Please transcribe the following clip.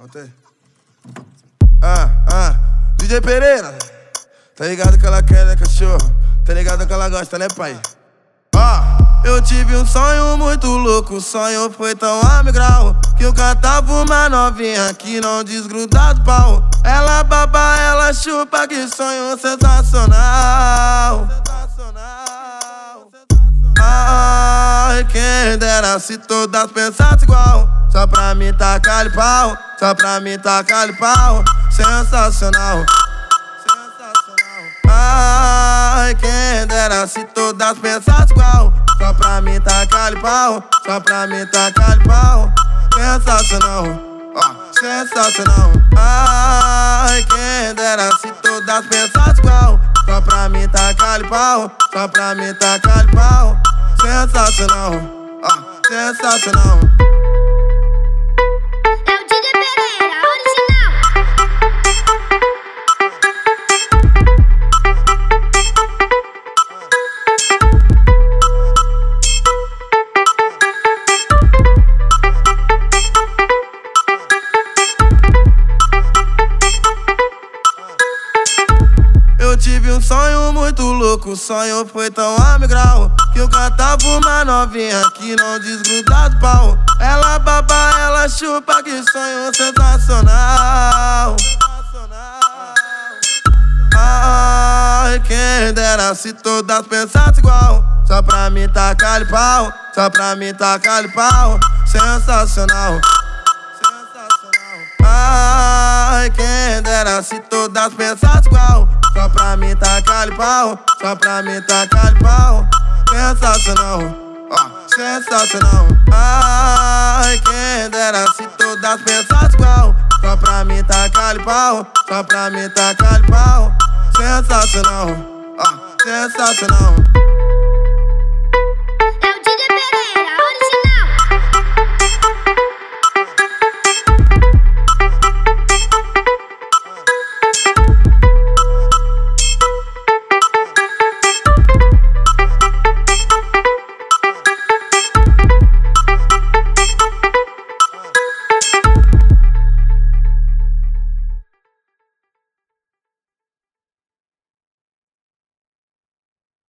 Conta aí. Ah, ah, DJ Pereira. Tá ligado que ela quer, né, cachorro? Tá ligado que ela gosta, né, pai? Ah, eu tive um sonho muito louco. O sonho foi tão amigral que eu cantava uma novinha que não desgruda do pau. Ela baba, ela chupa, que sonho sensacional. Ai, quem dera se todas pensassem igual. Só pra mim tacar pau, só pra mim tacar pau. Sensacional. Ai, quem dera se todas pensassem igual. Só pra mim tacar pau, só pra mim tacar pau. Sensacional. Sensacional. Ai, quem dera se todas pensassem igual. Só pra mim tacar pau, só pra mim tacar pau. Sensacional. Sensacional. Tive um sonho muito louco, o sonho foi tão amigral Que eu cantava uma novinha que não desgruda do pau. Ela baba, ela chupa, que sonho sensacional. Ai, quem dera se todas pensassem igual. Só pra mim tacar pau, só pra mim tacar pau. Sensacional. Ai, quem dera se todas pensassem igual Só pra mim tacar pau, só pra mim tacar pau. Sensacional, sensacional. Ai, quem dera se todas pensassem igual. Só pra mim tacar pau, só pra mim tacar pau. Sensacional, sensacional